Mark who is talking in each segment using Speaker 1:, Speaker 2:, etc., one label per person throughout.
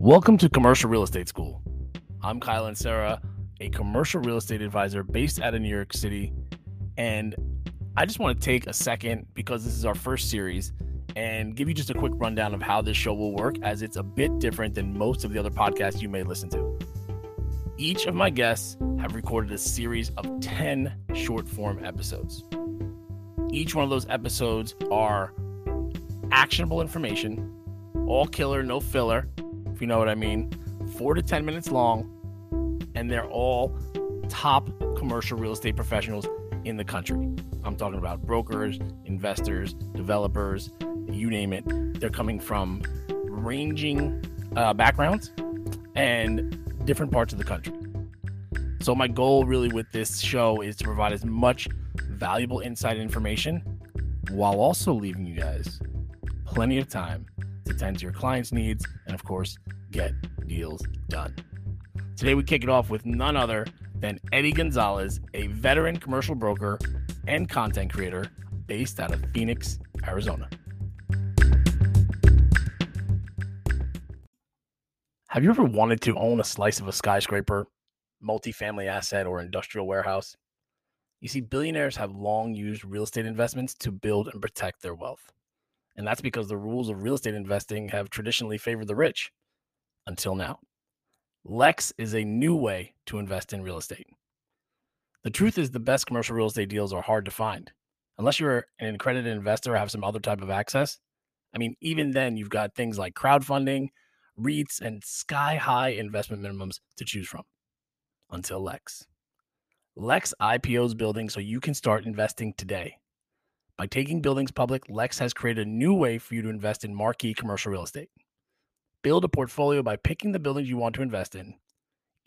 Speaker 1: Welcome to Commercial Real Estate School. I'm Kyle and Sarah, a commercial real estate advisor based out of New York City. And I just want to take a second because this is our first series and give you just a quick rundown of how this show will work, as it's a bit different than most of the other podcasts you may listen to. Each of my guests have recorded a series of 10 short form episodes. Each one of those episodes are actionable information, all killer, no filler, you know what I mean, four to 10 minutes long, and they're all top commercial real estate professionals in the country. I'm talking about brokers, investors, developers, you name it. They're coming from ranging uh, backgrounds and different parts of the country. So, my goal really with this show is to provide as much valuable insight information while also leaving you guys plenty of time to tend to your clients' needs and, of course, get deals done. Today, we kick it off with none other than Eddie Gonzalez, a veteran commercial broker and content creator based out of Phoenix, Arizona. Have you ever wanted to own a slice of a skyscraper, multifamily asset, or industrial warehouse? You see, billionaires have long used real estate investments to build and protect their wealth. And that's because the rules of real estate investing have traditionally favored the rich until now. Lex is a new way to invest in real estate. The truth is, the best commercial real estate deals are hard to find. Unless you're an accredited investor or have some other type of access. I mean, even then, you've got things like crowdfunding, REITs, and sky high investment minimums to choose from. Until Lex. Lex IPOs building so you can start investing today. By taking buildings public, Lex has created a new way for you to invest in marquee commercial real estate. Build a portfolio by picking the buildings you want to invest in.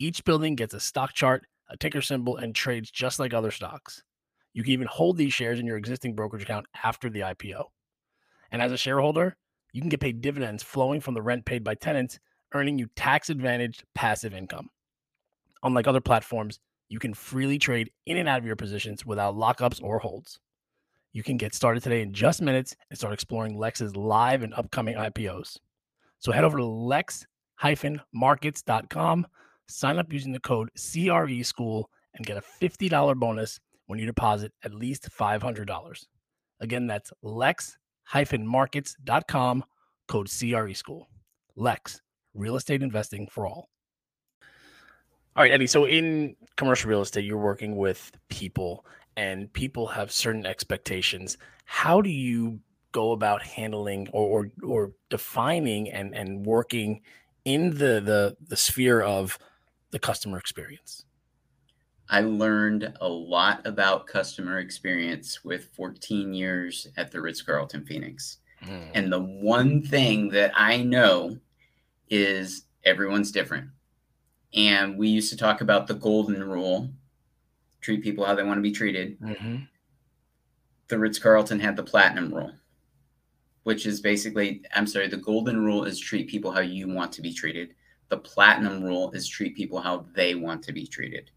Speaker 1: Each building gets a stock chart, a ticker symbol, and trades just like other stocks. You can even hold these shares in your existing brokerage account after the IPO. And as a shareholder, you can get paid dividends flowing from the rent paid by tenants, earning you tax advantaged passive income. Unlike other platforms, you can freely trade in and out of your positions without lockups or holds. You can get started today in just minutes and start exploring Lex's live and upcoming IPOs. So head over to lex-markets.com, sign up using the code CRE School, and get a $50 bonus when you deposit at least $500. Again, that's lex-markets.com, code CRE School. Lex, real estate investing for all. All right, Eddie. So in commercial real estate, you're working with people and people have certain expectations. How do you go about handling or or, or defining and and working in the the the sphere of the customer experience?
Speaker 2: I learned a lot about customer experience with 14 years at the Ritz Carlton Phoenix. Mm. And the one thing that I know is everyone's different. And we used to talk about the golden rule treat people how they want to be treated. Mm-hmm. The Ritz Carlton had the platinum rule, which is basically, I'm sorry, the golden rule is treat people how you want to be treated. The platinum rule is treat people how they want to be treated.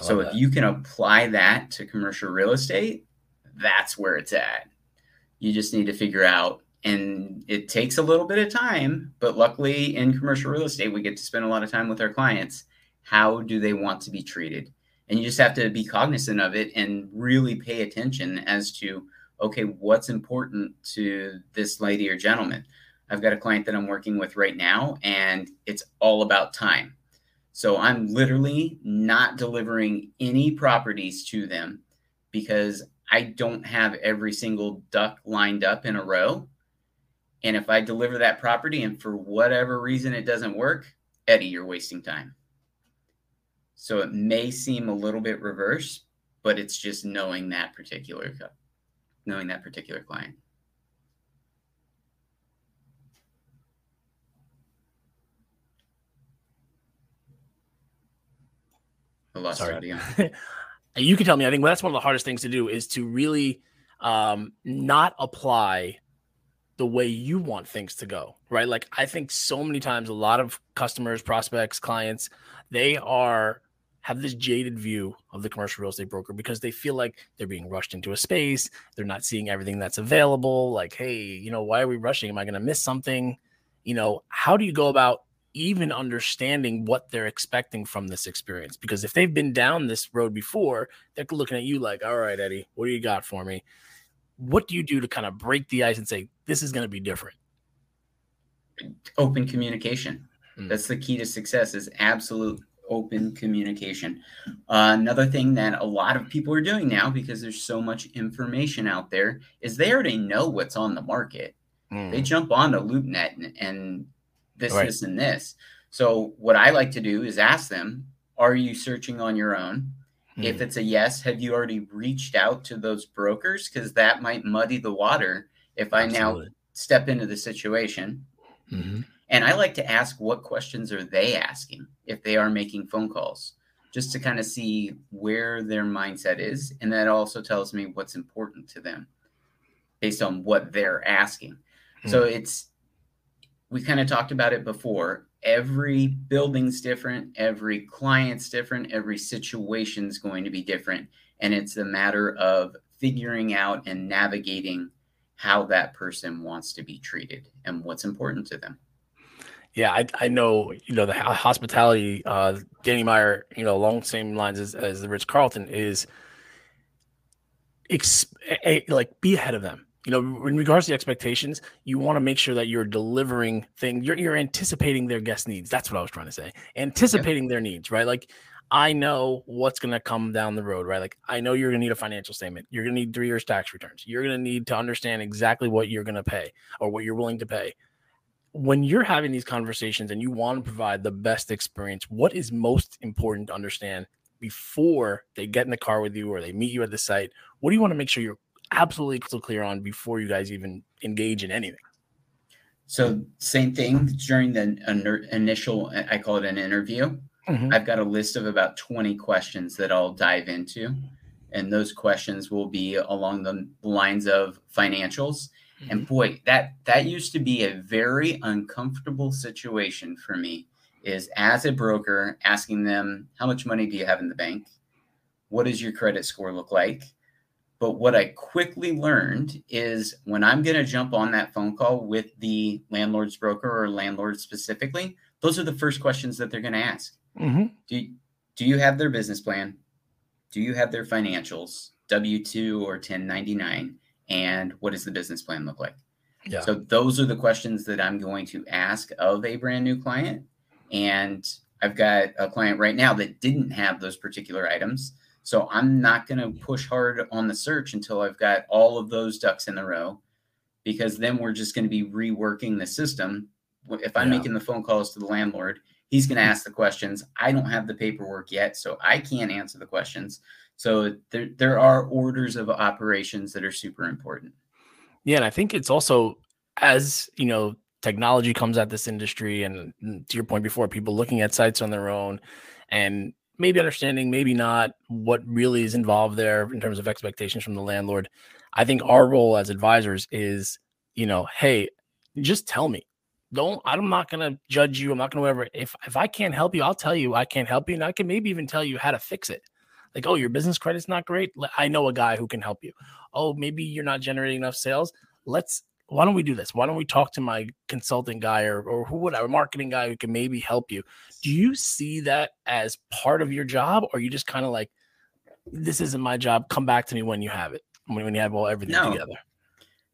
Speaker 2: So if that. you can apply that to commercial real estate, that's where it's at. You just need to figure out, and it takes a little bit of time, but luckily in commercial real estate, we get to spend a lot of time with our clients. How do they want to be treated? and you just have to be cognizant of it and really pay attention as to okay what's important to this lady or gentleman i've got a client that i'm working with right now and it's all about time so i'm literally not delivering any properties to them because i don't have every single duck lined up in a row and if i deliver that property and for whatever reason it doesn't work eddie you're wasting time so it may seem a little bit reverse, but it's just knowing that particular knowing that particular client.
Speaker 1: I lost Sorry. audio. you can tell me. I think that's one of the hardest things to do is to really um, not apply the way you want things to go, right? Like I think so many times, a lot of customers, prospects, clients, they are have this jaded view of the commercial real estate broker because they feel like they're being rushed into a space. They're not seeing everything that's available. Like, hey, you know, why are we rushing? Am I going to miss something? you know, how do you go about even understanding what they're expecting from this experience? Because if they've been down this road before, they're looking at you like, all right, Eddie, what do you got for me? What do you do to kind of break the ice and say, this is going to be different?
Speaker 2: Open communication. Mm. That's the key to success is absolute open communication. Uh, another thing that a lot of people are doing now, because there's so much information out there, is they already know what's on the market. Mm. They jump on to LoopNet and, and this, right. this, and this. So what I like to do is ask them, are you searching on your own? Mm. If it's a yes, have you already reached out to those brokers? Because that might muddy the water if I Absolutely. now step into the situation. Mm-hmm. And I like to ask what questions are they asking if they are making phone calls, just to kind of see where their mindset is. And that also tells me what's important to them based on what they're asking. Mm-hmm. So it's, we kind of talked about it before. Every building's different, every client's different, every situation's going to be different. And it's a matter of figuring out and navigating how that person wants to be treated and what's important to them.
Speaker 1: Yeah, I, I know, you know, the hospitality, uh, Danny Meyer, you know, along the same lines as, as the Ritz Carlton is like be ahead of them. You know, in regards to expectations, you want to make sure that you're delivering things, you're, you're anticipating their guest needs. That's what I was trying to say. Anticipating their needs, right? Like, I know what's going to come down the road, right? Like, I know you're going to need a financial statement. You're going to need three years tax returns. You're going to need to understand exactly what you're going to pay or what you're willing to pay when you're having these conversations and you want to provide the best experience, what is most important to understand before they get in the car with you or they meet you at the site? What do you want to make sure you're absolutely clear on before you guys even engage in anything?
Speaker 2: So, same thing during the initial, I call it an interview. Mm-hmm. I've got a list of about 20 questions that I'll dive into. And those questions will be along the lines of financials and mm-hmm. boy, that that used to be a very uncomfortable situation for me. Is as a broker asking them, how much money do you have in the bank? What does your credit score look like? But what I quickly learned is when I'm going to jump on that phone call with the landlord's broker or landlord specifically, those are the first questions that they're going to ask. Mm-hmm. Do, do you have their business plan? Do you have their financials, W 2 or 1099? and what does the business plan look like? Yeah. So those are the questions that I'm going to ask of a brand new client. And I've got a client right now that didn't have those particular items. So I'm not going to push hard on the search until I've got all of those ducks in the row, because then we're just going to be reworking the system. If I'm yeah. making the phone calls to the landlord, he's going to ask the questions. I don't have the paperwork yet, so I can't answer the questions. So there there are orders of operations that are super important.
Speaker 1: Yeah, and I think it's also as you know technology comes at this industry, and mm, to your point before, people looking at sites on their own, and maybe understanding, maybe not what really is involved there in terms of expectations from the landlord. I think our role as advisors is, you know, hey, just tell me. Don't I'm not gonna judge you. I'm not gonna whatever. If if I can't help you, I'll tell you I can't help you, and I can maybe even tell you how to fix it like, oh, your business credit's not great. I know a guy who can help you. Oh, maybe you're not generating enough sales. Let's why don't we do this? Why don't we talk to my consulting guy or or who would our marketing guy who can maybe help you? Do you see that as part of your job, or you just kind of like, this isn't my job. Come back to me when you have it, when, when you have all everything no, together.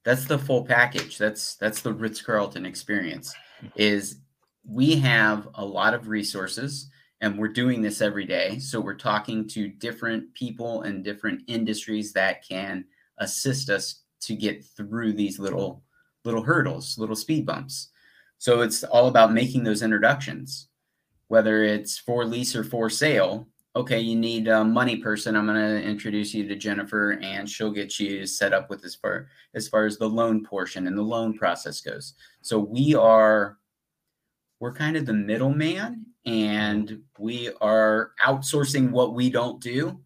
Speaker 2: That's the full package. That's that's the Ritz Carlton experience. Hmm. Is we have a lot of resources and we're doing this every day. So we're talking to different people and different industries that can assist us to get through these little little hurdles, little speed bumps. So it's all about making those introductions, whether it's for lease or for sale. Okay, you need a money person. I'm going to introduce you to Jennifer, and she'll get you set up with as far as far as the loan portion and the loan process goes. So we are we're kind of the middleman and we are outsourcing what we don't do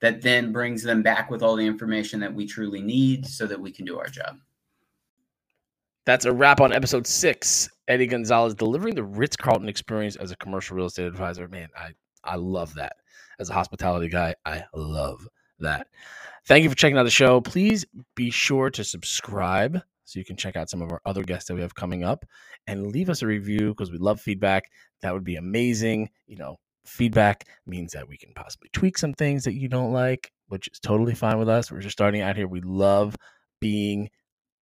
Speaker 2: that then brings them back with all the information that we truly need so that we can do our job.
Speaker 1: That's a wrap on episode six. Eddie Gonzalez delivering the Ritz Carlton experience as a commercial real estate advisor. Man, I, I love that. As a hospitality guy, I love that. Thank you for checking out the show. Please be sure to subscribe so you can check out some of our other guests that we have coming up and leave us a review because we love feedback. That would be amazing. You know, feedback means that we can possibly tweak some things that you don't like, which is totally fine with us. We're just starting out here. We love being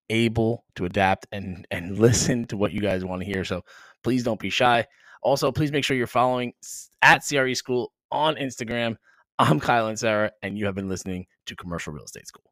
Speaker 1: able to adapt and and listen to what you guys want to hear. So please don't be shy. Also, please make sure you're following at CRE School on Instagram. I'm Kyle and Sarah, and you have been listening to Commercial Real Estate School.